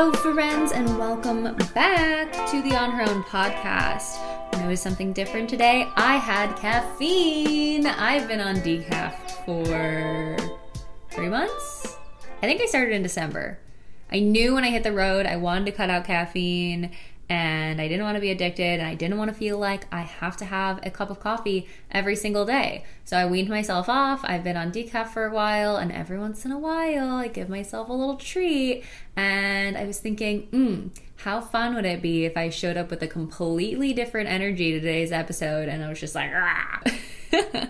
Hello, friends, and welcome back to the On Her Own podcast. I noticed something different today. I had caffeine. I've been on decaf for three months. I think I started in December. I knew when I hit the road I wanted to cut out caffeine and I didn't want to be addicted and I didn't want to feel like I have to have a cup of coffee every single day. So I weaned myself off. I've been on decaf for a while and every once in a while I give myself a little treat and I was thinking, hmm, how fun would it be if I showed up with a completely different energy to today's episode and I was just like,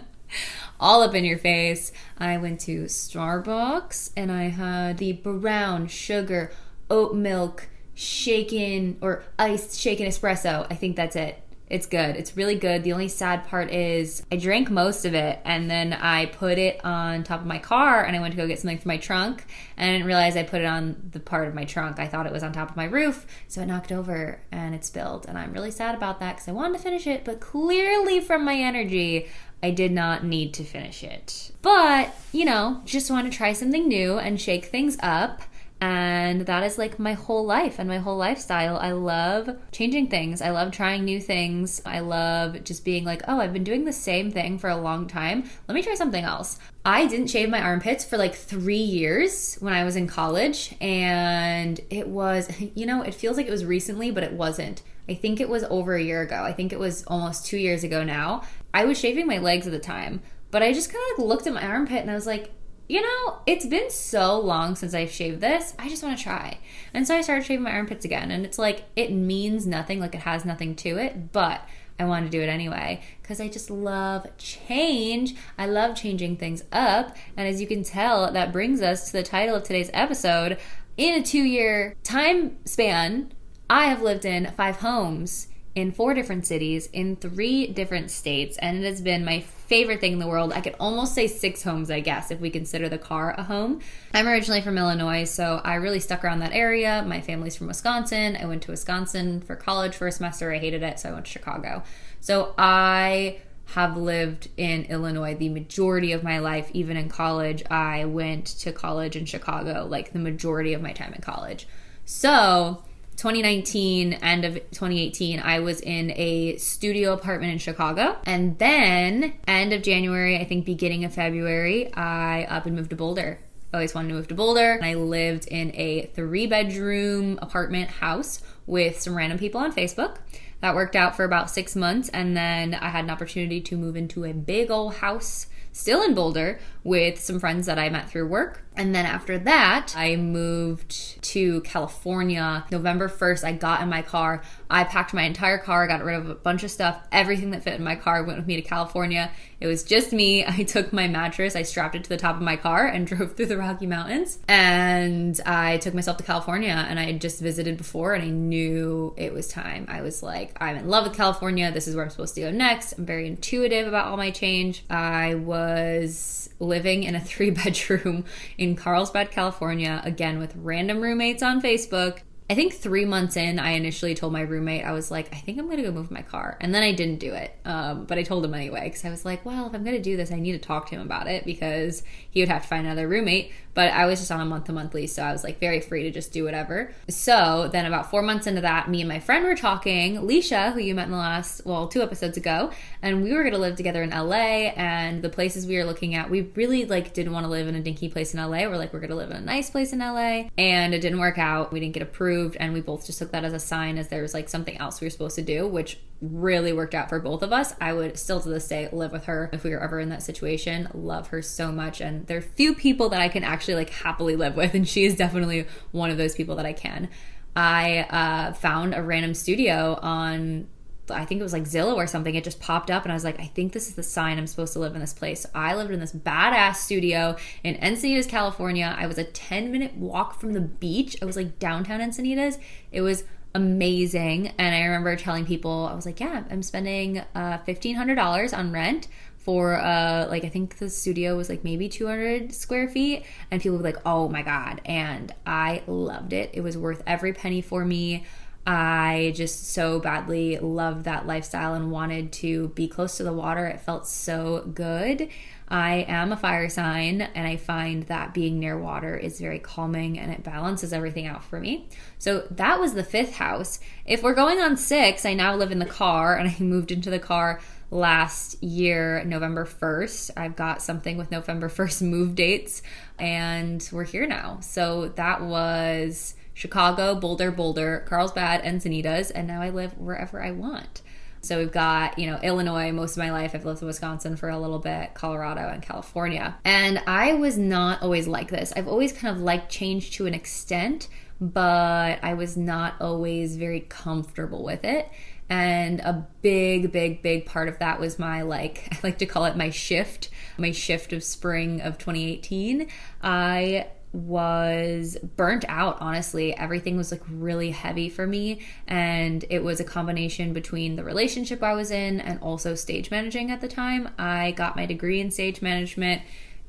all up in your face. I went to Starbucks and I had the brown sugar oat milk shaken or iced shaken espresso. I think that's it. It's good. It's really good. The only sad part is I drank most of it and then I put it on top of my car and I went to go get something for my trunk and I didn't realize I put it on the part of my trunk. I thought it was on top of my roof, so it knocked over and it spilled. And I'm really sad about that because I wanted to finish it, but clearly from my energy, I did not need to finish it. But, you know, just want to try something new and shake things up and that is like my whole life and my whole lifestyle. I love changing things. I love trying new things. I love just being like, oh, I've been doing the same thing for a long time. Let me try something else. I didn't shave my armpits for like three years when I was in college. And it was, you know, it feels like it was recently, but it wasn't. I think it was over a year ago. I think it was almost two years ago now. I was shaving my legs at the time, but I just kind of like looked at my armpit and I was like, you know, it's been so long since I've shaved this. I just want to try. And so I started shaving my armpits again. And it's like, it means nothing, like it has nothing to it, but I want to do it anyway because I just love change. I love changing things up. And as you can tell, that brings us to the title of today's episode. In a two year time span, I have lived in five homes in four different cities in three different states, and it has been my favorite thing in the world. I could almost say six homes, I guess, if we consider the car a home. I'm originally from Illinois, so I really stuck around that area. My family's from Wisconsin. I went to Wisconsin for college for a semester. I hated it, so I went to Chicago. So I have lived in Illinois the majority of my life, even in college. I went to college in Chicago, like the majority of my time in college. So 2019 end of 2018 i was in a studio apartment in chicago. And then end of january i think beginning of february i up and moved to boulder. Always wanted to move to boulder. And i lived in a three bedroom apartment house with some random people on facebook. That worked out for about six months and then i had an opportunity to move into a big old house still in boulder with some friends that i met through work and then after that, I moved to California. November 1st, I got in my car. I packed my entire car, got rid of a bunch of stuff. Everything that fit in my car went with me to California. It was just me. I took my mattress, I strapped it to the top of my car, and drove through the Rocky Mountains. And I took myself to California, and I had just visited before, and I knew it was time. I was like, I'm in love with California. This is where I'm supposed to go next. I'm very intuitive about all my change. I was living in a three bedroom in Carlsbad, California, again with random roommates on Facebook. I think three months in, I initially told my roommate, I was like, I think I'm gonna go move my car. And then I didn't do it. Um, but I told him anyway, because I was like, well, if I'm gonna do this, I need to talk to him about it because he would have to find another roommate. But I was just on a month to month lease, so I was like very free to just do whatever. So then, about four months into that, me and my friend were talking, Leisha, who you met in the last, well, two episodes ago, and we were gonna live together in LA. And the places we were looking at, we really like didn't want to live in a dinky place in LA. We're like, we're gonna live in a nice place in LA, and it didn't work out. We didn't get approved, and we both just took that as a sign as there was like something else we were supposed to do, which really worked out for both of us. I would still to this day live with her if we were ever in that situation. Love her so much. And there are few people that I can actually like happily live with. And she is definitely one of those people that I can. I uh, found a random studio on I think it was like Zillow or something. It just popped up, and I was like, I think this is the sign I'm supposed to live in this place. So I lived in this badass studio in Encinitas, California. I was a 10 minute walk from the beach. I was like downtown Encinitas. It was amazing. And I remember telling people, I was like, yeah, I'm spending uh, $1,500 on rent for uh like I think the studio was like maybe 200 square feet. And people were like oh my god. And I loved it. It was worth every penny for me. I just so badly loved that lifestyle and wanted to be close to the water. It felt so good I am a fire sign, and I find that being near water is very calming and it balances everything out for me. So that was the fifth house. If we're going on six, I now live in the car and I moved into the car last year, November 1st. I've got something with November 1st move dates, and we're here now. So that was Chicago, Boulder, Boulder, Carlsbad, Encinitas, and now I live wherever I want. So we've got, you know, Illinois most of my life. I've lived in Wisconsin for a little bit, Colorado and California. And I was not always like this. I've always kind of liked change to an extent, but I was not always very comfortable with it. And a big, big, big part of that was my, like, I like to call it my shift, my shift of spring of 2018. I was burnt out honestly. Everything was like really heavy for me and it was a combination between the relationship i was in and also stage managing at the time. I got my degree in stage management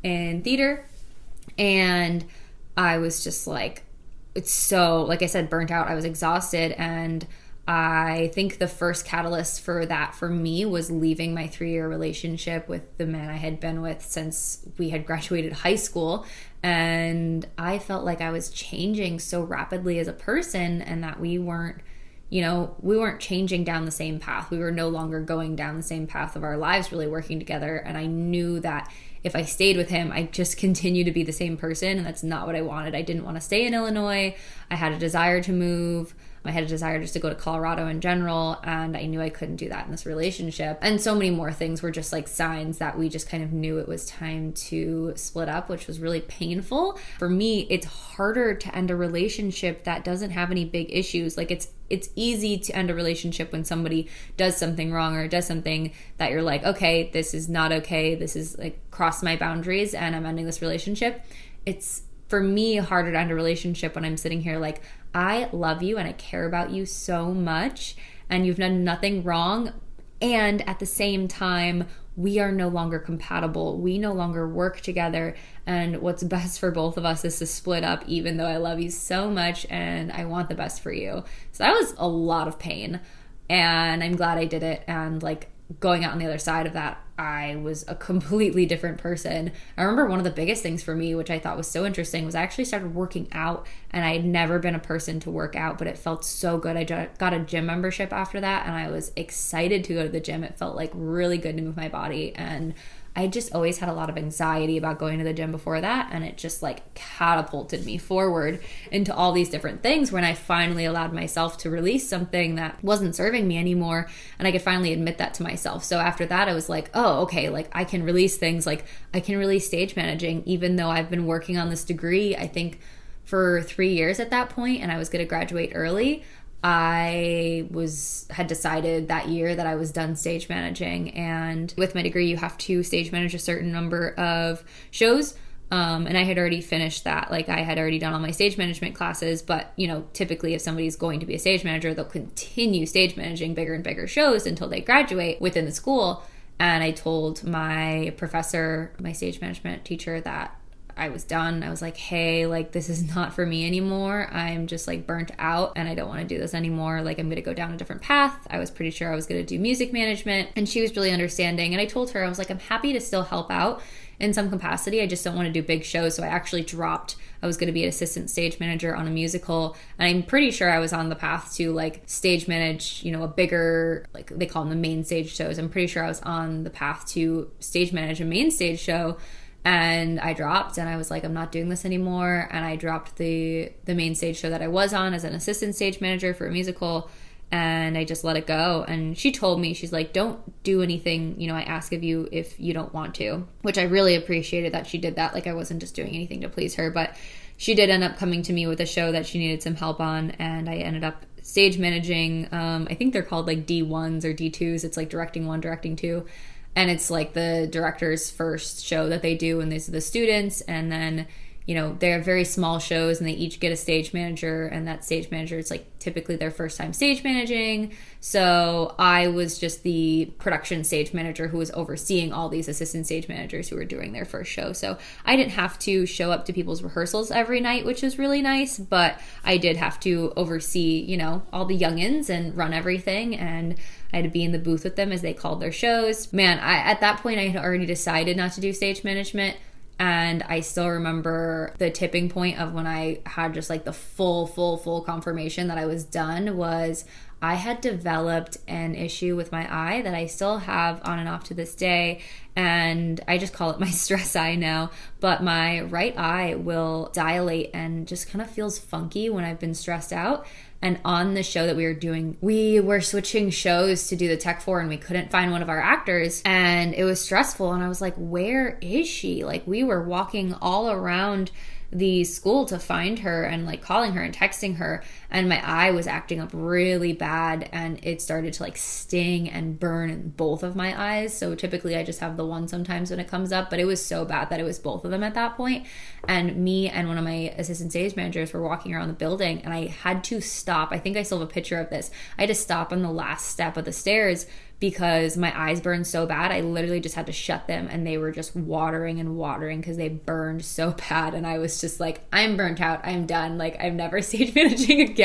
in theater and i was just like it's so like i said burnt out. I was exhausted and I think the first catalyst for that for me was leaving my three year relationship with the man I had been with since we had graduated high school. And I felt like I was changing so rapidly as a person and that we weren't, you know, we weren't changing down the same path. We were no longer going down the same path of our lives, really working together. And I knew that if I stayed with him, I'd just continue to be the same person. And that's not what I wanted. I didn't want to stay in Illinois. I had a desire to move. I had a desire just to go to Colorado in general, and I knew I couldn't do that in this relationship. And so many more things were just like signs that we just kind of knew it was time to split up, which was really painful. For me, it's harder to end a relationship that doesn't have any big issues. Like it's it's easy to end a relationship when somebody does something wrong or does something that you're like, okay, this is not okay. This is like crossed my boundaries and I'm ending this relationship. It's for me harder to end a relationship when I'm sitting here like, I love you and I care about you so much, and you've done nothing wrong. And at the same time, we are no longer compatible. We no longer work together. And what's best for both of us is to split up, even though I love you so much and I want the best for you. So that was a lot of pain. And I'm glad I did it. And like, going out on the other side of that, I was a completely different person. I remember one of the biggest things for me, which I thought was so interesting, was I actually started working out and I had never been a person to work out, but it felt so good. I got a gym membership after that and I was excited to go to the gym. It felt like really good to move my body and I just always had a lot of anxiety about going to the gym before that. And it just like catapulted me forward into all these different things when I finally allowed myself to release something that wasn't serving me anymore. And I could finally admit that to myself. So after that, I was like, oh, okay, like I can release things. Like I can release stage managing, even though I've been working on this degree, I think for three years at that point, and I was going to graduate early. I was had decided that year that I was done stage managing, and with my degree, you have to stage manage a certain number of shows. Um, and I had already finished that. Like I had already done all my stage management classes, but you know, typically if somebody's going to be a stage manager, they'll continue stage managing bigger and bigger shows until they graduate within the school. And I told my professor, my stage management teacher, that I was done. I was like, hey, like, this is not for me anymore. I'm just like burnt out and I don't want to do this anymore. Like, I'm going to go down a different path. I was pretty sure I was going to do music management. And she was really understanding. And I told her, I was like, I'm happy to still help out in some capacity. I just don't want to do big shows. So I actually dropped. I was going to be an assistant stage manager on a musical. And I'm pretty sure I was on the path to like stage manage, you know, a bigger, like they call them the main stage shows. I'm pretty sure I was on the path to stage manage a main stage show and I dropped and I was like I'm not doing this anymore. And I dropped the the main stage show that I was on as an assistant stage manager for a musical. And I just let it go. And she told me she's like don't do anything. You know I ask of you if you don't want to which I really appreciated that she did that. Like I wasn't just doing anything to please her but she did end up coming to me with a show that she needed some help on and I ended up stage managing um, I think they're called like D1s or D2s it's like directing one directing two and it's like the director's first show that they do and these are the students and then you know, they're very small shows and they each get a stage manager, and that stage manager is like typically their first time stage managing. So I was just the production stage manager who was overseeing all these assistant stage managers who were doing their first show. So I didn't have to show up to people's rehearsals every night, which was really nice, but I did have to oversee, you know, all the youngins and run everything and I had to be in the booth with them as they called their shows. Man, I, at that point, I had already decided not to do stage management. And I still remember the tipping point of when I had just like the full, full, full confirmation that I was done was I had developed an issue with my eye that I still have on and off to this day. And I just call it my stress eye now. But my right eye will dilate and just kind of feels funky when I've been stressed out. And on the show that we were doing, we were switching shows to do the tech for, and we couldn't find one of our actors. And it was stressful. And I was like, where is she? Like, we were walking all around the school to find her and like calling her and texting her and my eye was acting up really bad and it started to like sting and burn both of my eyes so typically i just have the one sometimes when it comes up but it was so bad that it was both of them at that point. point and me and one of my assistant stage managers were walking around the building and i had to stop i think i still have a picture of this i had to stop on the last step of the stairs because my eyes burned so bad. I literally just had to shut them and they were just watering and watering because they burned so bad. And I was just like, I'm burnt out. I'm done. Like, I'm never stage managing again.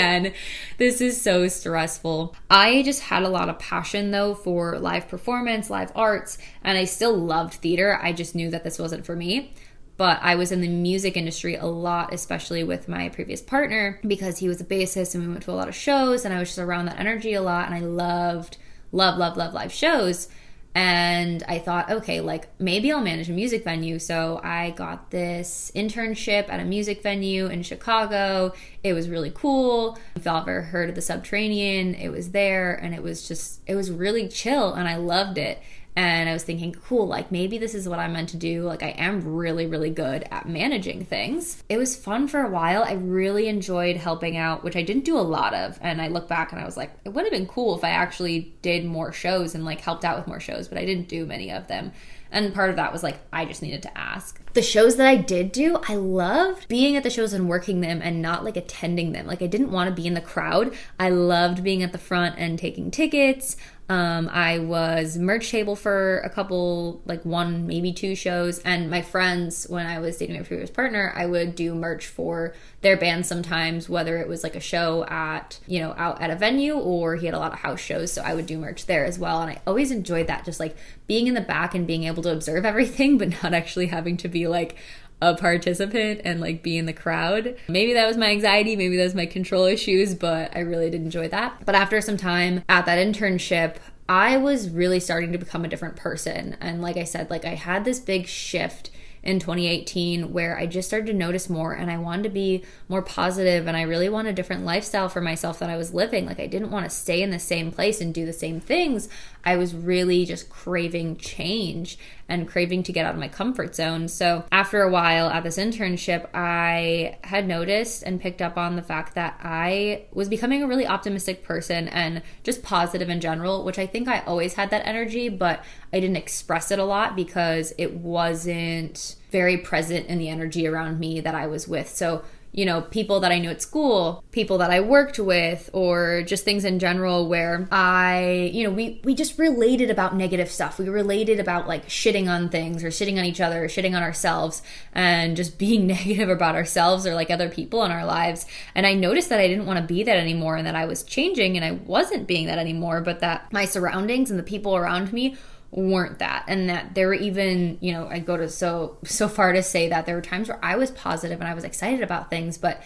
This is so stressful. I just had a lot of passion though for live performance, live arts, and I still loved theater. I just knew that this wasn't for me but I was in the music industry a lot, especially with my previous partner, because he was a bassist and we went to a lot of shows and I was just around that energy a lot and I loved love, love, love live shows. And I thought, okay, like maybe I'll manage a music venue. So I got this internship at a music venue in Chicago. It was really cool. If y'all ever heard of the Subterranean, it was there and it was just, it was really chill and I loved it and I was thinking, cool, like maybe this is what I'm meant to do. Like I am really, really good at managing things. It was fun for a while. I really enjoyed helping out, which I didn't do a lot of. And I look back and I was like, it would have been cool if I actually did more shows and like helped out with more shows, but I didn't do many of them. And part of that was like, I just needed to ask. The shows that I did do, I loved being at the shows and working them and not like attending them. Like, I didn't want to be in the crowd. I loved being at the front and taking tickets. Um, I was merch table for a couple, like one, maybe two shows. And my friends, when I was dating my previous partner, I would do merch for their band sometimes, whether it was like a show at, you know, out at a venue or he had a lot of house shows. So I would do merch there as well. And I always enjoyed that, just like being in the back and being able to observe everything, but not actually having to be like, a participant and like be in the crowd. Maybe that was my anxiety, maybe that was my control issues, but I really did enjoy that. But after some time at that internship, I was really starting to become a different person. And like I said, like I had this big shift in 2018 where I just started to notice more and I wanted to be more positive and I really want a different lifestyle for myself that I was living. Like I didn't want to stay in the same place and do the same things. I was really just craving change and craving to get out of my comfort zone. So, after a while at this internship, I had noticed and picked up on the fact that I was becoming a really optimistic person and just positive in general, which I think I always had that energy, but I didn't express it a lot because it wasn't very present in the energy around me that I was with. So, you know, people that I knew at school, people that I worked with, or just things in general where I, you know, we, we just related about negative stuff. We related about like shitting on things or shitting on each other or shitting on ourselves and just being negative about ourselves or like other people in our lives. And I noticed that I didn't want to be that anymore and that I was changing and I wasn't being that anymore, but that my surroundings and the people around me weren't that. And that there were even you know i go to so so far to say that there were times where i was positive and i was excited about things but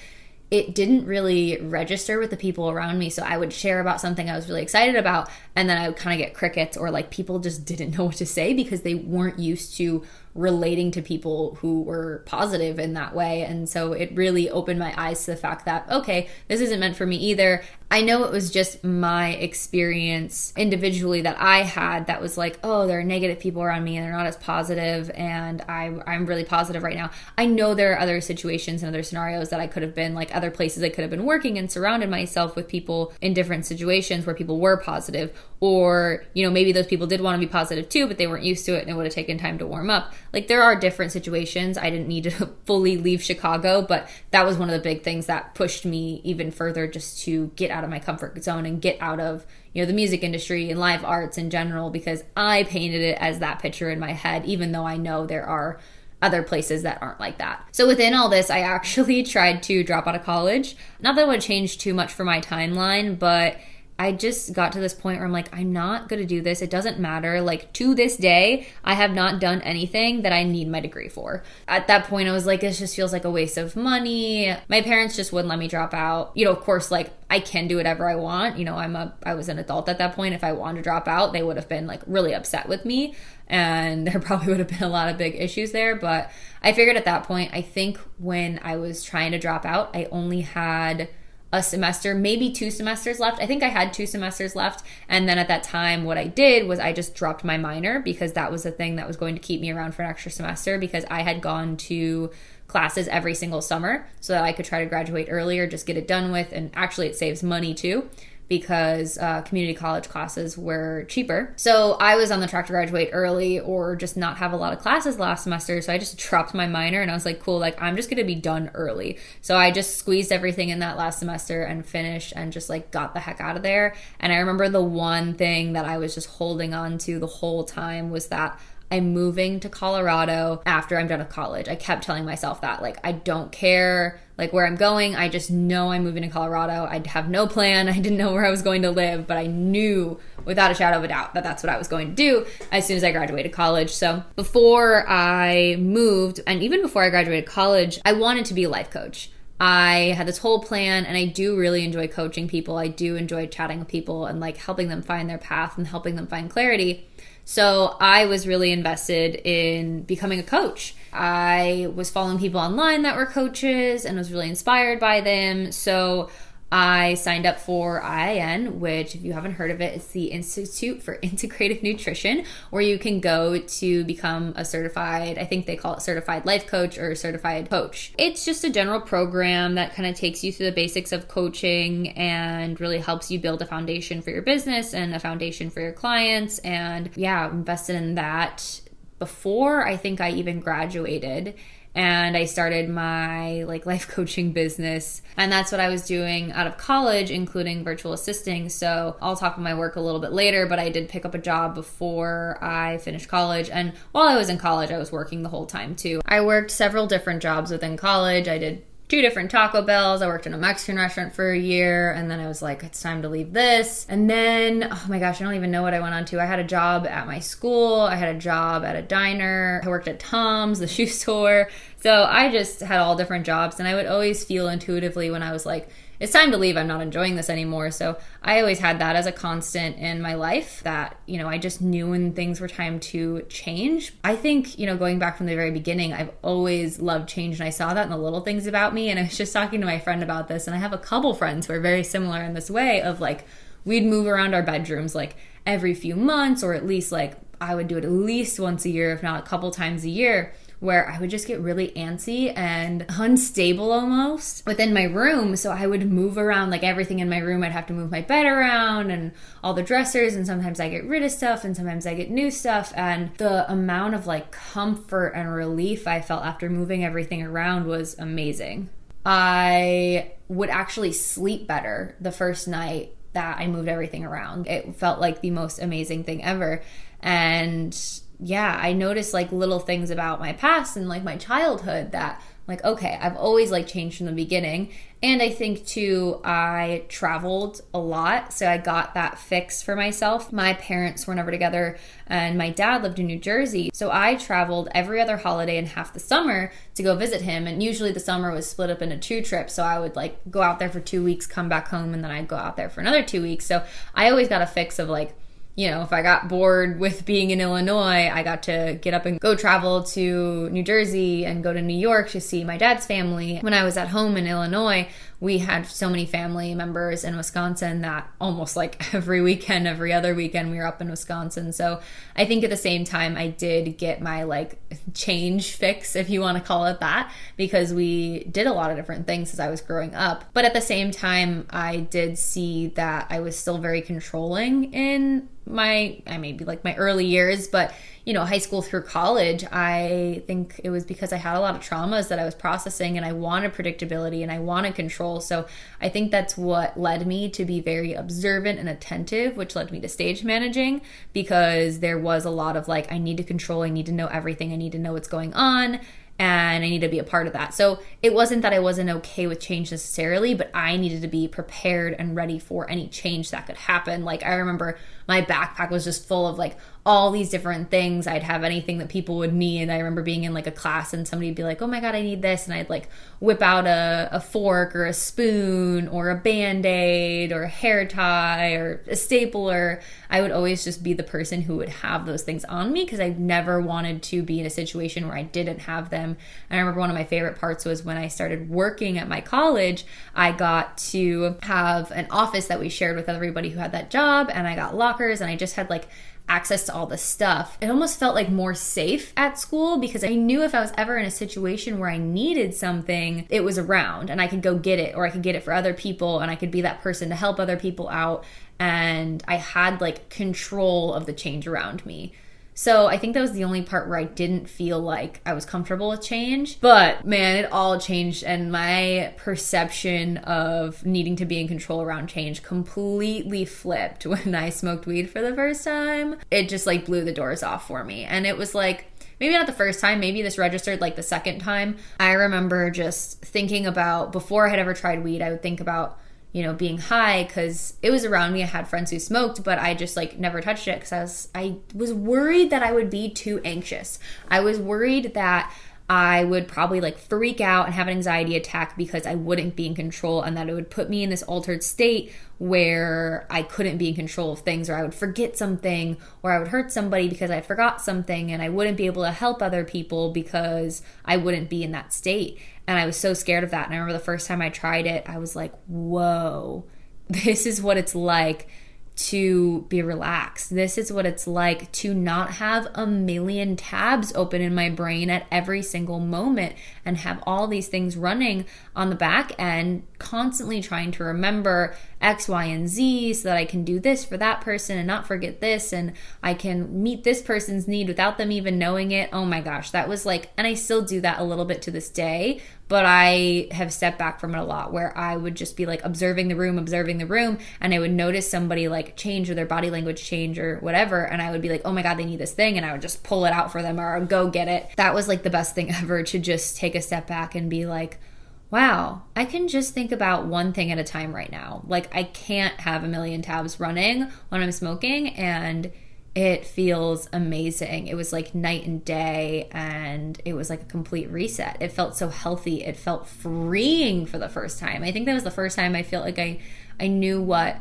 it didn't really register with the people around me. So i would share about something i was really excited about and then i would kind of get crickets or like people just didn't know what to say because they weren't used to relating to people who were positive in that way. And so it really opened my eyes to the fact that, okay, this isn't meant for me either. I know it was just my experience individually that I had that was like, oh, there are negative people around me and they're not as positive, and I, I'm really positive right now. I know there are other situations and other scenarios that I could have been, like other places I could have been working and surrounded myself with people in different situations where people were positive, or, you know, maybe those people did want to be positive too, but they weren't used to it and it would have taken time to warm up Like there are different situations. I didn't need to fully leave Chicago, but that was one of the big things that pushed me even further just to get out of my comfort zone and get out of, you know, the music industry and live arts in general because I painted it as that picture in my head even though I know there are other places that aren't like that. So within all this, I actually tried to drop out of college. Not that it would change too much for my timeline, but I just got to this point where I'm like, I'm not going to do this. It doesn't matter. Like, to this day, I have not done anything that I need my degree for. At that point, I was like, this just feels like a waste of money. My parents just wouldn't let me drop out. You know, of course, like, I can do whatever I want. You know, I'm a, I was an adult at that point. If I wanted to drop out, they would have been like really upset with me. And there probably would have been a lot of big issues there. But I figured at that point, I think when I was trying to drop out, I only had a semester, maybe two semesters left. I think I had two semesters left. And then at that time, what I did was I just dropped my minor because that was the thing that was going to keep me around for an extra semester because I had gone to classes every single summer so that I could try to graduate earlier, just get it done with. And actually, it saves money too because uh, community college classes were cheaper. So I was on the track to graduate early or just not have a lot of classes last semester. So I just dropped my minor and I was like, cool, like I'm just gonna be done early. So I just squeezed everything in that last semester and finished and just like got the heck out of there. And I remember the one thing that I was just holding on to the whole time was that I'm moving to Colorado after I'm done with college. I kept telling myself that. Like, I don't care like where I'm going. I just know I'm moving to Colorado. I have no plan. I didn't know where I was going to live, but I knew without a shadow of a doubt that that's what I was going to do as soon as I graduated college. So before I moved, and even before I graduated college, I wanted to be a life coach. I had this whole plan and I do really enjoy coaching people. I do enjoy chatting with people and like helping them find their path and helping them find clarity. So I was really invested in becoming a coach. I was following people online that were coaches and was really inspired by them. So I signed up for IIN, which, if you haven't heard of it, it's the Institute for Integrative Nutrition, where you can go to become a certified, I think they call it certified life coach or certified coach. It's just a general program that kind of takes you through the basics of coaching and really helps you build a foundation for your business and a foundation for your clients. And yeah, invested in that before I think I even graduated and I started my like life coaching business and that's what I was doing out of college including virtual assisting so I'll talk about my work a little bit later but I did pick up a job before I finished college and while I was in college I was working the whole time too I worked several different jobs within college I did two different Taco Bells. I worked in a Mexican restaurant for a year, and then I was like, it's time to leave this. And then, oh my gosh, I don't even know what I went on to. I had a job at my school, I had a job at a diner, I worked at Tom's, the shoe store. So I just had all different jobs, and I would always feel intuitively when I was like, it's time to leave. I'm not enjoying this anymore. So I always had that as a constant in my life that, you know, I just knew when things were time to change. I think, you know, going back from the very beginning, I've always loved change and I saw that in the little things about me. And I was just talking to my friend about this, and I have a couple friends who are very similar in this way of like, we'd move around our bedrooms like every few months, or at least like I would do it at least once a year, if not a couple times a year where I would just get really antsy and unstable almost within my room. So I would move around like everything in my room. I'd have to move my bed around and all the dressers. And sometimes I get rid of stuff and sometimes I get new stuff. And the amount of like comfort and relief I felt after moving everything around was amazing. I would actually sleep better the first night that I moved everything around. It felt like the most amazing thing ever. And yeah, I noticed like little things about my past and like my childhood that like okay, I've always like changed from the beginning. And I think too I traveled a lot, so I got that fix for myself. My parents were never together and my dad lived in New Jersey. So I traveled every other holiday and half the summer to go visit him and usually the summer was split up into two trips. So I would like go out there for 2 weeks, come back home and then I'd go out there for another 2 weeks. So I always got a fix of like you know, if I got bored with being in Illinois, I got to get up and go travel to New Jersey and go to New York to see my dad's family. When I was at home in Illinois, we had so many family members in Wisconsin that almost like every weekend, every other weekend, we were up in Wisconsin. So I think at the same time, I did get my like change fix, if you want to call it that, because we did a lot of different things as I was growing up. But at the same time, I did see that I was still very controlling in my I maybe like my early years, but you know, high school through college, I think it was because I had a lot of traumas that I was processing and I wanted predictability and I wanted control. So I think that's what led me to be very observant and attentive, which led me to stage managing because there was a lot of like, I need to control, I need to know everything, I need to know what's going on and I need to be a part of that. So it wasn't that I wasn't okay with change necessarily, but I needed to be prepared and ready for any change that could happen. Like I remember my backpack was just full of like all these different things. I'd have anything that people would need. I remember being in like a class and somebody'd be like, oh my God, I need this. And I'd like whip out a, a fork or a spoon or a band aid or a hair tie or a stapler. I would always just be the person who would have those things on me because I never wanted to be in a situation where I didn't have them. And I remember one of my favorite parts was when I started working at my college, I got to have an office that we shared with everybody who had that job and I got lockers and I just had like access to all the stuff. It almost felt like more safe at school because I knew if I was ever in a situation where I needed something, it was around and I could go get it or I could get it for other people and I could be that person to help other people out. And I had like control of the change around me. So I think that was the only part where I didn't feel like I was comfortable with change. But man, it all changed, and my perception of needing to be in control around change completely flipped when I smoked weed for the first time. It just like blew the doors off for me. And it was like, maybe not the first time, maybe this registered like the second time. I remember just thinking about before I had ever tried weed, I would think about you know, being high because it was around me. I had friends who smoked, but I just like never touched it because I was I was worried that I would be too anxious. I was worried that I would probably like freak out and have an anxiety attack because I wouldn't be in control and that it would put me in this altered state where I couldn't be in control of things or I would forget something or I would hurt somebody because I forgot something and I wouldn't be able to help other people because I wouldn't be in that state. And I was so scared of that. And I remember the first time I tried it, I was like, whoa, this is what it's like to be relaxed. This is what it's like to not have a million tabs open in my brain at every single moment and have all these things running on the back end, constantly trying to remember X, Y, and Z so that I can do this for that person and not forget this. And I can meet this person's need without them even knowing it. Oh my gosh, that was like, and I still do that a little bit to this day, but I have stepped back from it a lot where I would just be like observing the room, observing the room, and I would notice somebody like change or their body language change or whatever. And I would be like, oh my God, they need this thing. And I would just pull it out for them or go get it. That was like the best thing ever to just take a step back and be like, wow, I can just think about one thing at a time right now. Like, I can't have a million tabs running when I'm smoking, and it feels amazing. It was like night and day, and it was like a complete reset. It felt so healthy. It felt freeing for the first time. I think that was the first time I felt like I, I knew what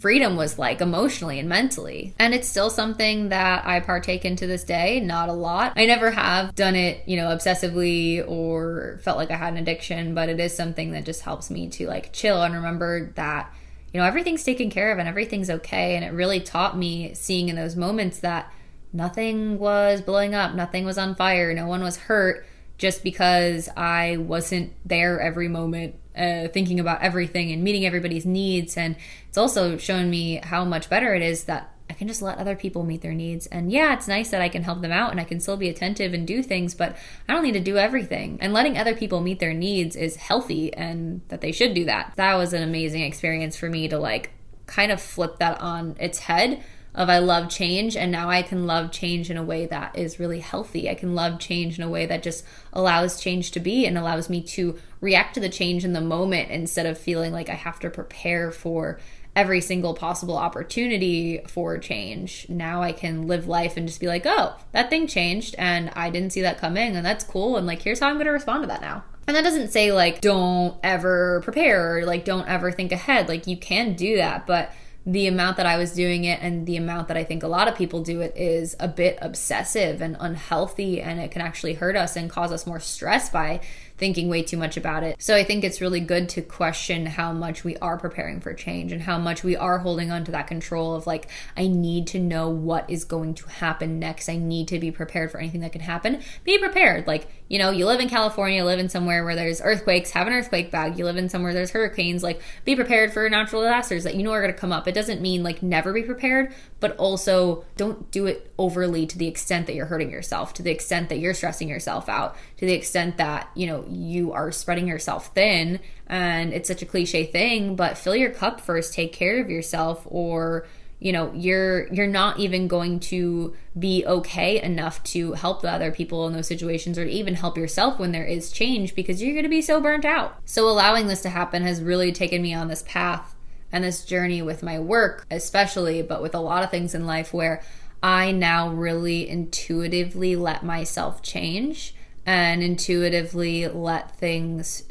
freedom was like emotionally and mentally. And it's still something that I partake in to this day, not a lot. I never have done it, you know, obsessively or felt like I had an addiction, but it is something that just helps me to like chill and remember that you know, everything's taken care of and everything's okay. And it really taught me seeing in those moments that nothing was blowing up, nothing was on fire, no one was hurt just because I wasn't there every moment uh, thinking about everything and meeting everybody's needs. And it's also shown me how much better it is that I can just let other people meet their needs. And yeah, it's nice that I can help them out and I can still be attentive and do things, but I don't need to do everything. And letting other people meet their needs is healthy and that they should do that. That was an amazing experience for me to like kind of flip that on its head of I love change and now I can love change in a way that is really healthy. I can love change in a way that just allows change to be and allows me to react to the change in the moment instead of feeling like I have to prepare for every single possible opportunity for change. Now I can live life and just be like, "Oh, that thing changed and I didn't see that coming and that's cool and like here's how I'm going to respond to that now." And that doesn't say like don't ever prepare or like don't ever think ahead. Like you can do that, but the amount that I was doing it and the amount that I think a lot of people do it is a bit obsessive and unhealthy, and it can actually hurt us and cause us more stress by thinking way too much about it. So I think it's really good to question how much we are preparing for change and how much we are holding on to that control of like, I need to know what is going to happen next. I need to be prepared for anything that can happen. Be prepared. Like, you know, you live in California, live in somewhere where there's earthquakes, have an earthquake bag. You live in somewhere there's hurricanes, like be prepared for natural disasters that you know are going to come up. It doesn't mean like never be prepared, but also don't do it overly to the extent that you're hurting yourself, to the extent that you're stressing yourself out, to the extent that, you know, you are spreading yourself thin. And it's such a cliche thing, but fill your cup first, take care of yourself or you know you're you're not even going to be okay enough to help the other people in those situations or even help yourself when there is change because you're going to be so burnt out so allowing this to happen has really taken me on this path and this journey with my work especially but with a lot of things in life where i now really intuitively let myself change and intuitively let things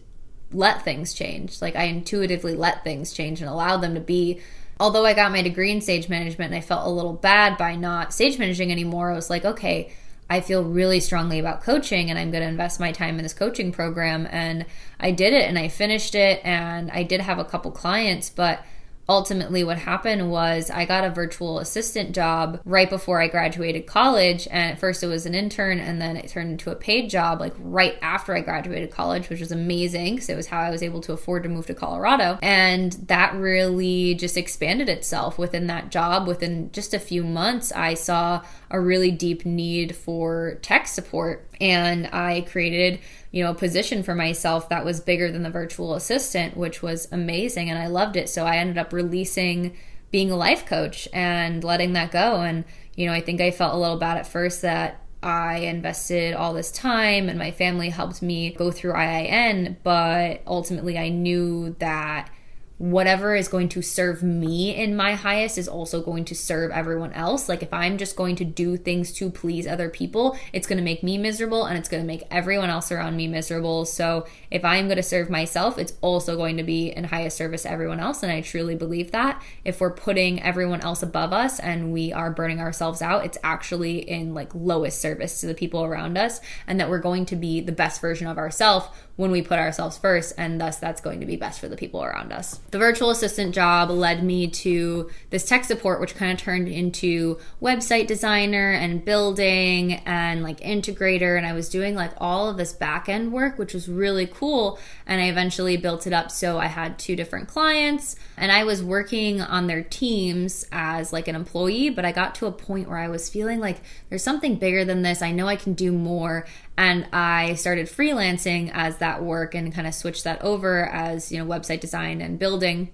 let things change. Like i intuitively let things change and allow them to be. Although I got my degree in stage management and I felt a little bad by not stage managing anymore, I was like, okay, I feel really strongly about coaching and I'm going to invest my time in this coaching program. And I did it and I finished it and I did have a couple clients, but ultimately what happened was I got a virtual assistant job right before I graduated college. And at first it was an intern and then it turned into a paid job like right after I graduated college which was amazing because it was how I was able to afford to move to Colorado. And that really just expanded itself within that job. Within just a few months I saw a really deep need for tech support and I created you know, a position for myself that was bigger than the virtual assistant, which was amazing and I loved it. So I ended up releasing being a life coach and letting that go. And, you know, I think I felt a little bad at first that I invested all this time and my family helped me go through IIN, but ultimately I knew that whatever is going to serve me in my highest is also going to serve everyone else. Like if I'm just going to do things to please other people, it's going to make me miserable and it's going to make everyone else around me miserable. So if I'm going to serve myself, it's also going to be in highest service to everyone else. And I truly believe that if we're putting everyone else above us and we are burning ourselves out, it's actually in like lowest service to the people around us and that we're going to be the best version of ourselves when we put ourselves first, and thus that's going to be best for the people around us. The virtual assistant job led me to this tech support, which kind of turned into website designer and building and like integrator. And I was doing like all of this back end work, which was really cool. And I eventually built it up so I had two different clients and I was working on their teams as like an employee, but I got to a point where I was feeling like there's something bigger than this. I know I can do more and I started freelancing as that work and kind of switched that over as you know website design and building.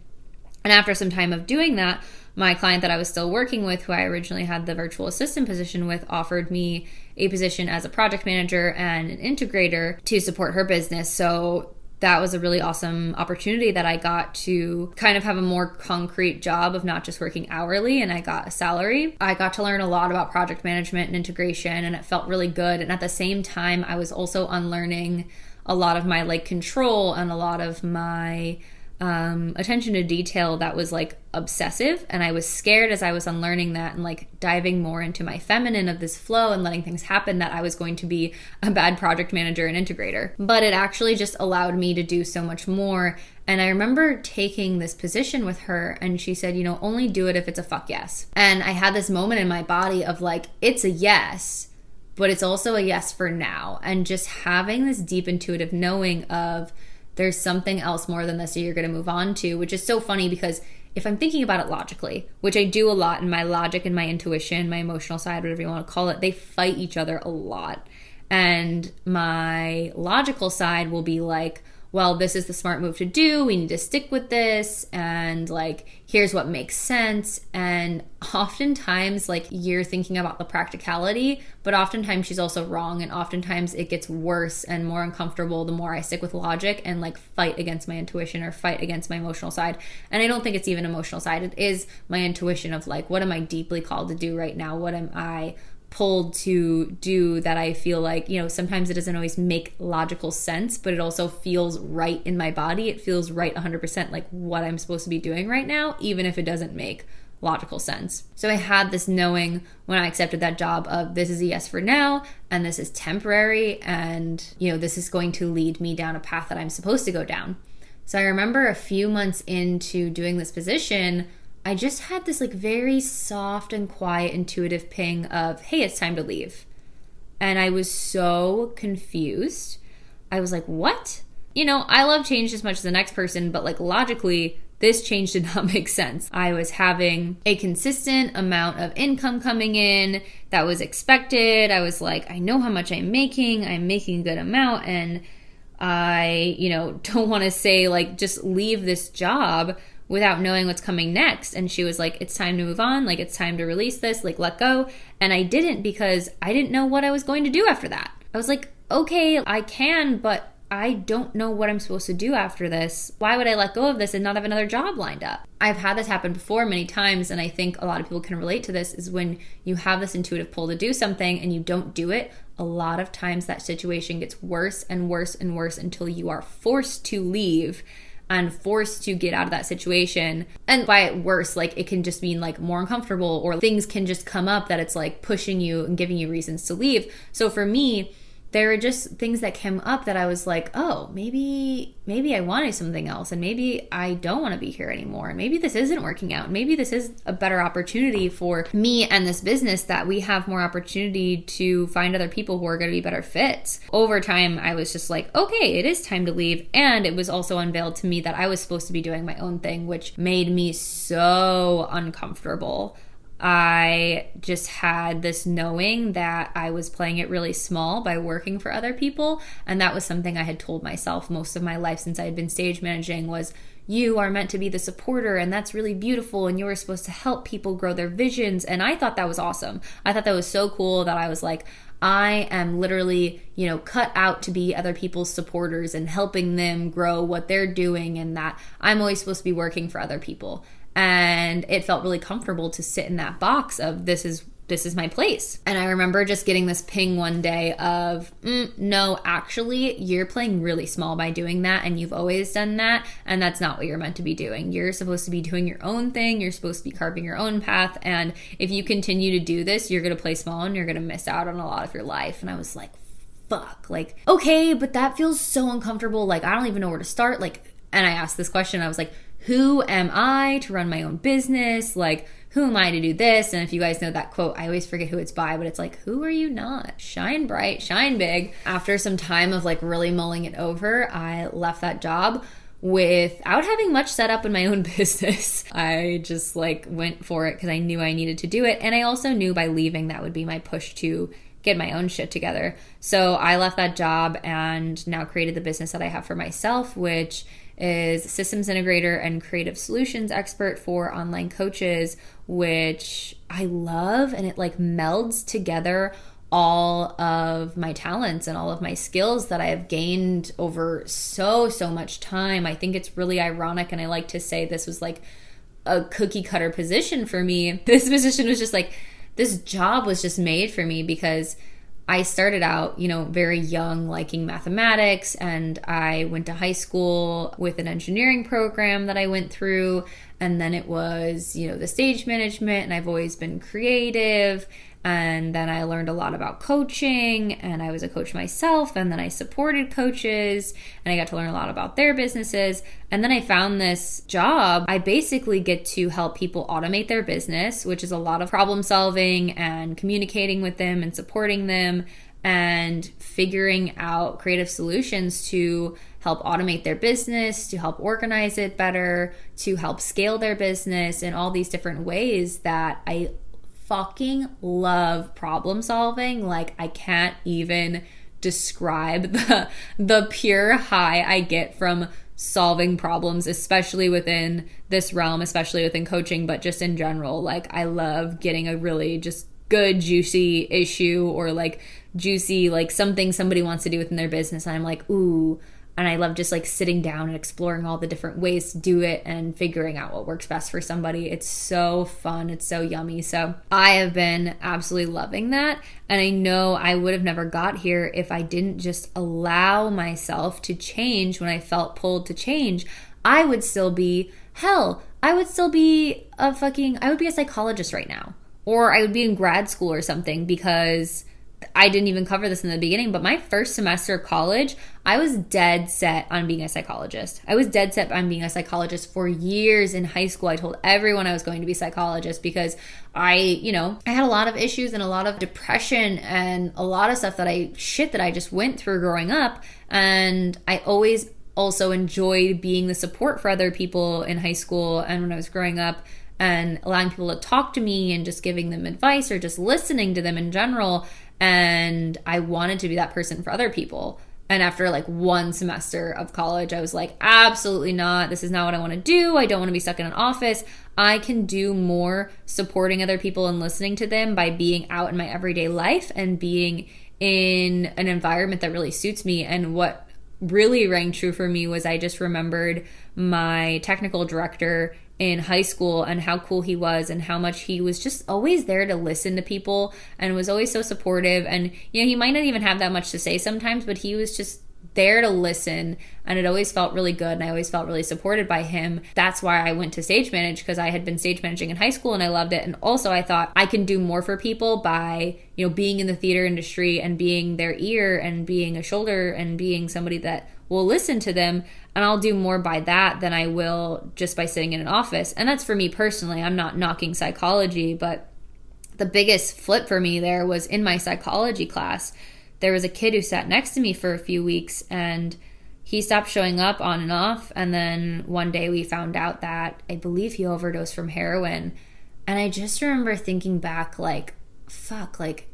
And after some time of doing that, my client that I was still working with, who I originally had the virtual assistant position with, offered me a position as a project manager and an integrator to support her business. So that was a really awesome opportunity that I got to kind of have a more concrete job of not just working hourly and I got a salary. I got to learn a lot about project management and integration and it felt really good. And at the same time, I was also unlearning a lot of my like control and a lot of my um, attention to detail that was like obsessive. And I was scared as I was unlearning that and like diving more into my feminine of this flow and letting things happen that I was going to be a bad project manager and integrator. But it actually just allowed me to do so much more. And I remember taking this position with her, and she said, you know, only do it if it's a fuck yes. And I had this moment in my body of like, it's a yes but it's also a yes for now. And just having this deep intuitive knowing of there's something else more than this that you're going to move on to, which is so funny because if I'm thinking about it logically, which I do a lot in my logic and my intuition, my emotional side, whatever you want to call it, they fight each other a lot. And my logical side will be like, well, this is the smart move to do. We need to stick with this. And like, here's what makes sense. And oftentimes, like, you're thinking about the practicality, but oftentimes she's also wrong. And oftentimes it gets worse and more uncomfortable the more I stick with logic and like fight against my intuition or fight against my emotional side. And I don't think it's even emotional side. It is my intuition of like, what am I deeply called to do right now? What am I pulled to do that I feel like, you know, sometimes it doesn't always make logical sense, but it also feels right in my body. It feels right 100% like what I'm supposed to be doing right now, even if it doesn't make logical sense. So I had this knowing when I accepted that job of this is a yes for now and this is temporary and you know this is going to lead me down a path that I'm supposed to go down. So I remember a few months into doing this position, I just had this like very soft and quiet intuitive ping of, "Hey, it's time to leave." And I was so confused. I was like, "What?" You know, I love change as much as the next person, but like logically, this change did not make sense. I was having a consistent amount of income coming in that was expected. I was like, I know how much I'm making, I'm making a good amount, and I, you know, don't want to say like just leave this job without knowing what's coming next. And she was like, It's time to move on. Like, it's time to release this. Like, let go. And I didn't because I didn't know what I was going to do after that. I was like, Okay, I can, but I don't know what I'm supposed to do after this. Why would I let go of this and not have another job lined up? I've had this happen before many times, and I think a lot of people can relate to this is when you have this intuitive pull to do something and you don't do it, a lot of times that situation gets worse and worse and worse until you are forced to leave and forced to get out of that situation. And by worse, like it can just mean like more uncomfortable or things can just come up that it's like pushing you and giving you reasons to leave. So for me, there are just things that came up that I was like, oh, maybe maybe I wanted something else and maybe I don't want to be here anymore. And Maybe this isn't working out. Maybe this is a better opportunity for me and this business that we have more opportunity to find other people who are going to be better fits. Over time, I was just like, okay, it is time to leave. And it was also unveiled to me that I was supposed to be doing my own thing, which made me so uncomfortable. I just had this knowing that I was playing it really small by working for other people and that was something I had told myself most of my life since I had been stage managing was you are meant to be the supporter and that's really beautiful and you're supposed to help people grow their visions and I thought that was awesome. I thought that was so cool that I was like I am literally, you know, cut out to be other people's supporters and helping them grow what they're doing and that I'm always supposed to be working for other people and it felt really comfortable to sit in that box of this is this is my place. And I remember just getting this ping one day of, mm, no, actually, you're playing really small by doing that, and you've always done that, and that's not what you're meant to be doing. You're supposed to be doing your own thing, you're supposed to be carving your own path, and if you continue to do this, you're gonna play small and you're gonna miss out on a lot of your life. And I was like, fuck, like, okay, but that feels so uncomfortable. Like, I don't even know where to start. Like, and I asked this question, I was like, who am I to run my own business? Like, who am I to do this? And if you guys know that quote, I always forget who it's by, but it's like, who are you not? Shine bright, shine big. After some time of like really mulling it over, I left that job without having much set up in my own business. I just like went for it because I knew I needed to do it. And I also knew by leaving that would be my push to get my own shit together. So I left that job and now created the business that I have for myself, which is systems integrator and creative solutions expert for online coaches, which I love and it like melds together all of my talents and all of my skills that I have gained over so, so much time. I think it's really ironic, and I like to say this was like a cookie cutter position for me. This position was just like, this job was just made for me because I started out, you know, very young, liking mathematics, and I went to high school with an engineering program that I went through. And then it was, you know, the stage management, and I've always been creative and then I learned a lot about coaching, and I was a coach myself, and then I supported coaches, and I got to learn a lot about their businesses. And then I found this job. I basically get to help people automate their business, which is a lot of problem solving and communicating with them and supporting them and figuring out creative solutions to help automate their business, to help organize it better, to help scale their business in all these different ways that I fucking love problem solving. Like I can't even describe the the pure high I get from solving problems especially within this realm especially within coaching but just in general like I love getting a really just good juicy issue or like juicy like something somebody wants to do within their business and I'm like ooh and I love just like sitting down and exploring all the different ways to do it and figuring out what works best for somebody. It's so fun. It's so yummy. So I have been absolutely loving that. And I know I would have never got here if I didn't just allow myself to change when I felt pulled to change. I would still be Hell, I would still be a fucking, I would be a psychologist right now. Or I would be in grad school or something because I didn't even cover this in the beginning, but my first semester of college, I was dead set on being a psychologist. I was dead set on being a psychologist for years in high school. I told everyone I was going to be a psychologist because I, you know, I had a lot of issues and a lot of depression and a lot of stuff that I shit that I just went through growing up. And I always also enjoyed being the support for other people in high school and when I was growing up and allowing people to talk to me and just giving them advice or just listening to them in general and I wanted to be that person for other people. And after like one semester of college, I was like, absolutely not. This is not what I want to do. I don't want to be stuck in an office. I can do more supporting other people and listening to them by being out in my everyday life and being in an environment that really suits me. And what really rang true for me was I just remembered my technical director in high school and how cool he was and how much he was just always there to listen to people and was always so supportive and you know he might not even have that much to say sometimes but he was just there to listen and it always felt really good and I always felt really supported by him. That's why I went to stage manage because I had been stage managing in high school and I loved it and also I thought I can do more for people by, you know, being in the theater industry and being their ear and being a shoulder and being somebody that will listen to them and I'll do more by that than I will just by sitting in an office. And that's for me personally. I'm not knocking psychology, but the biggest flip for me there was in my psychology class. There was a kid who sat next to me for a few weeks and he stopped showing up on and off. And then one day we found out that I believe he overdosed from heroin. And I just remember thinking back, like, fuck, like,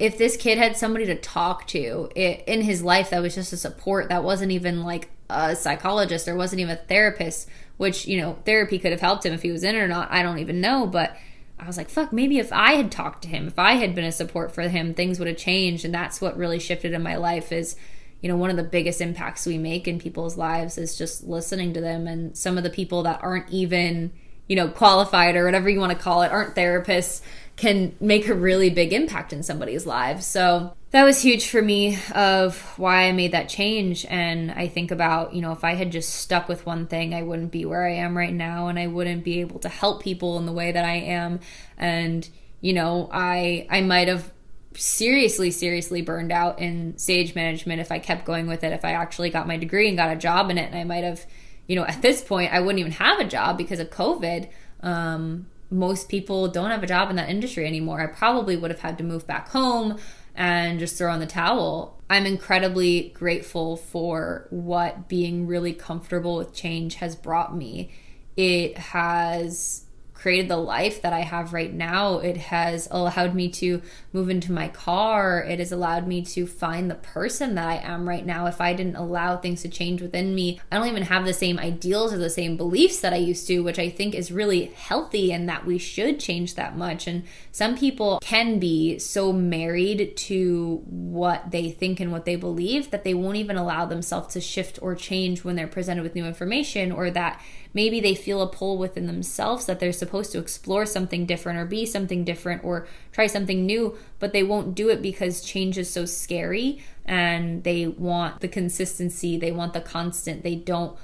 if this kid had somebody to talk to in his life that was just a support that wasn't even like a psychologist or wasn't even a therapist which you know therapy could have helped him if he was in it or not i don't even know but i was like fuck maybe if i had talked to him if i had been a support for him things would have changed and that's what really shifted in my life is you know one of the biggest impacts we make in people's lives is just listening to them and some of the people that aren't even you know qualified or whatever you want to call it aren't therapists can make a really big impact in somebody's lives. So that was huge for me of why I made that change. And I think about, you know, if I had just stuck with one thing, I wouldn't be where I am right now and I wouldn't be able to help people in the way that I am. And, you know, I I might have seriously seriously burned out in stage management if I kept going with it if I actually got my degree and got a job in it and I might have you know at this point I wouldn't even have a job because of covid um, most people don't have a job in that industry anymore. I probably would have had to move back home and just throw in the towel. I'm incredibly grateful for what being really comfortable with change has brought me. It has created the life that I have right now. It has allowed me to move into my car. It has allowed me to find the person that I am right now. If I didn't allow things to change within me, I don't even have the same ideals or the same beliefs that I used to, which I think is really healthy and that we should change that much. And some people can be so married to what they think and what they believe that they won't even allow themselves to shift or change when they're presented with new information or that maybe they feel a pull within themselves that they're supposed to explore something different or be something different or try something new, but they won't do it because change is so scary and they want the consistency, they want the constant, they don't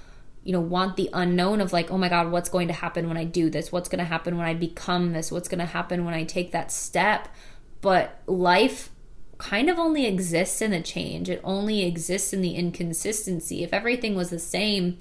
you know want the unknown of like oh my god what's going to happen when i do this? What's going to happen when i become this? What's going to happen when i take that step? But life kind of only exists in the change. It only exists in the inconsistency. If everything was the same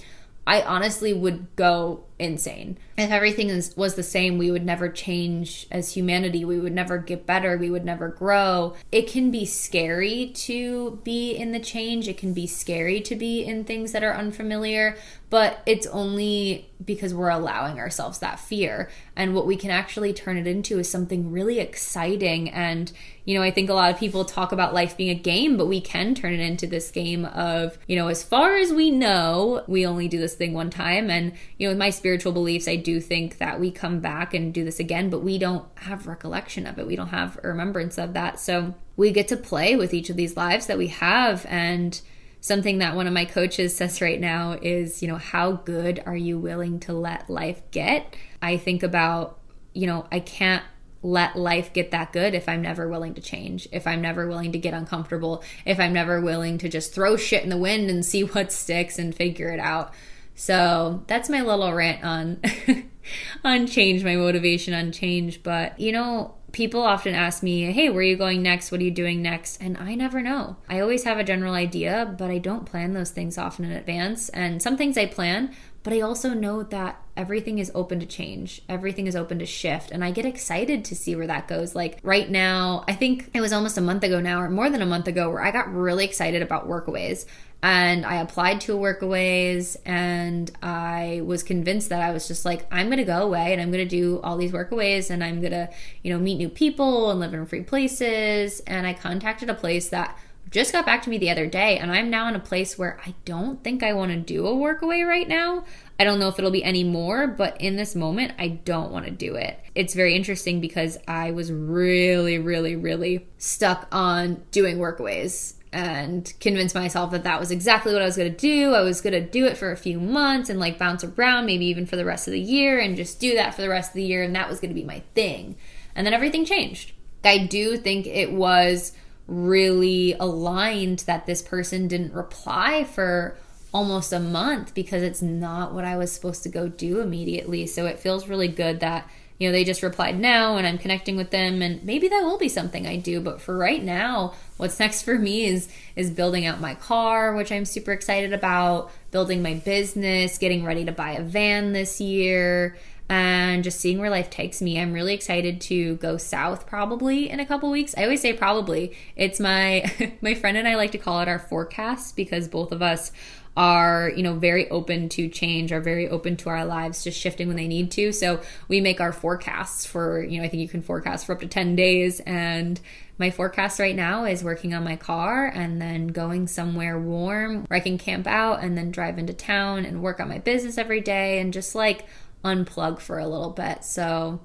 I honestly would go insane. If everything is, was the same, we would never change as humanity. We would never get better. We would never grow. It can be scary to be in the change. It can be scary to be in things that are unfamiliar, but it's only because we're allowing ourselves that fear. And what we can actually turn it into is something really exciting. And, you know, I think a lot of people talk about life being a game, but we can turn it into this game of, you know, as far as we know, we only do this thing one time. And, you know, with my spiritual beliefs, I do think that we come back and do this again, but we don't have recollection of it. We don't have a remembrance of that. So we get to play with each of these lives that we have. And, something that one of my coaches says right now is, you know, how good are you willing to let life get? I think about, you know, I can't let life get that good if I'm never willing to change, if I'm never willing to get uncomfortable, if I'm never willing to just throw shit in the wind and see what sticks and figure it out. So that's my little rant on on change, my motivation on change. But you know, people often ask me, Hey, where are you going next? What are you doing next? And I never know. I always have a general idea, but I don't plan those things often in advance. And some things I plan, but I also know that everything is open to change. Everything is open to shift. And I get excited to see where that goes. Like right now, I think it was almost a month ago now, or more than a month ago, where I got really excited about workaways. And I applied to workaways and I was convinced that I was just like, I'm gonna go away and I'm gonna do all these workaways and I'm gonna, you know, meet new people and live in free places. And I contacted a place that just got back to me the other day and I'm now in a place where I don't think I want to do a workaway right now. I don't know if it'll be any more, but in this moment, I don't want to do it. It's very interesting because I was really, really, really stuck on doing workaways and convince myself that that was exactly what I was going to do. I was going to do it for a few months and like bounce around, maybe even for the rest of the year, and just do that for the rest of the year. And that was going to be my thing. And then everything changed. I do think it was really aligned that this person didn't reply for almost a month because it's not what I was supposed to go do immediately. So it feels really good that, you know, they just replied now and I'm connecting with them and maybe that will be something I do, but for right now, what's next for me is is building out my car, which I'm super excited about, building my business, getting ready to buy a van this year and just seeing where life takes me. I'm really excited to go south probably in a couple weeks. I always say probably. It's my my friend and I like to call it our forecast because both of us are you know very open to change are very open to our lives just shifting when they need to so we make our forecasts for you know i think you can forecast for up to 10 days and my forecast right now is working on my car and then going somewhere warm where i can camp out and then drive into town and work on my business every day and just like unplug for a little bit. So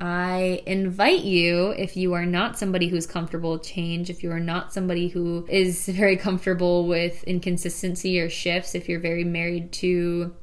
I invite you, if you are not somebody who's comfortable with change, if you are not somebody who is very comfortable with inconsistency or shifts, if you're very married to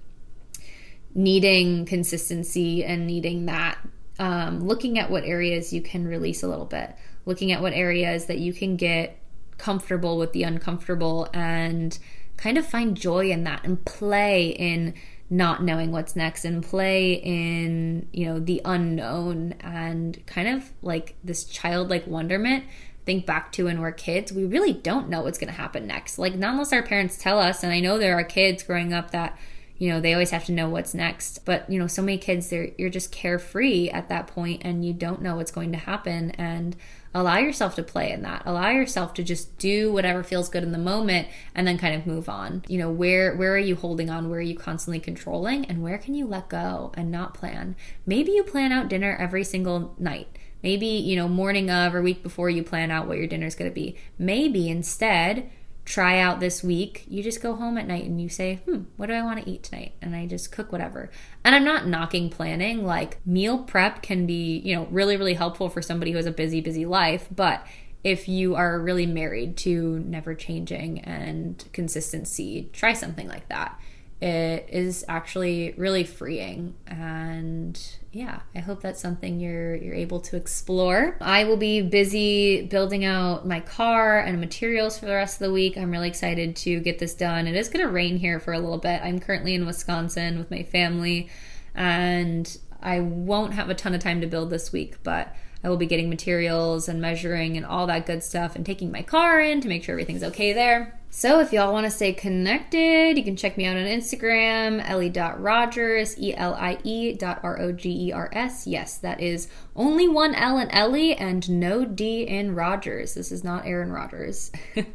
needing consistency and needing that, um, looking at what areas you can release a little bit, looking at what areas that you can get comfortable with the uncomfortable and kind of find joy in that and play in not knowing what's next and play in you know the unknown and kind of like this childlike wonderment. Think back to when we're kids we really don't know what's going to happen next. Like not unless our parents tell us and i know there are kids growing up that you know they always have to know what's next but you know so many kids they're you're just carefree at that point and you don't know what's going to happen. And allow yourself to play in that. Allow yourself to just do whatever feels good in the moment and then kind of move on. You know where where are you holding on? Where are you constantly controlling? And where can you let go and not plan? Maybe you plan out dinner every single night. Maybe you know morning of or week before you plan out what your dinner is going to be. Maybe instead try out this week, you just go home at night and you say, hmm, what do I want to eat tonight? And I just cook whatever. And I'm not knocking planning. Like meal prep can be, you know, really, really helpful for somebody who has a busy, busy life. But if you are really married to never changing and consistency, try something like that it is actually really freeing. And yeah i hope that's something you're you're able to explore. I will be busy building out my car and materials for the rest of the week. I'm really excited to get this done. It is going to rain here for a little bit. I'm currently in wisconsin with my family and i won't have a ton of time to build this week but I will be getting materials and measuring and all that good stuff and taking my car in to make sure everything's okay there. So if y'all want to stay connected, you can check me out on Instagram, elie.rogers, E-L-I-E dot R-O-G-E-R-S. Yes, that is only one L in Elie and no D in Rogers. This is not Aaron Rodgers.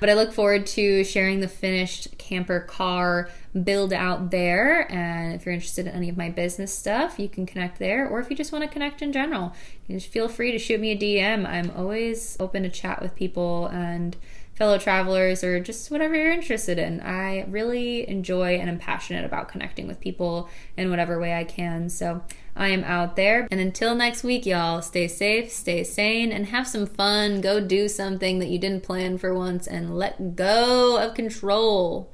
But I look forward to sharing the finished camper car build out there. And if you're interested in any of my business stuff, you can connect there. Or if you just want to connect in general, you just feel free to shoot me a DM. I'm always open to chat with people and fellow travelers or just whatever you're interested in. I really enjoy and am passionate about connecting with people in whatever way I can. So I am out there. And until next week, y'all, stay safe, stay sane, and have some fun. Go do something that you didn't plan for once and let go of control.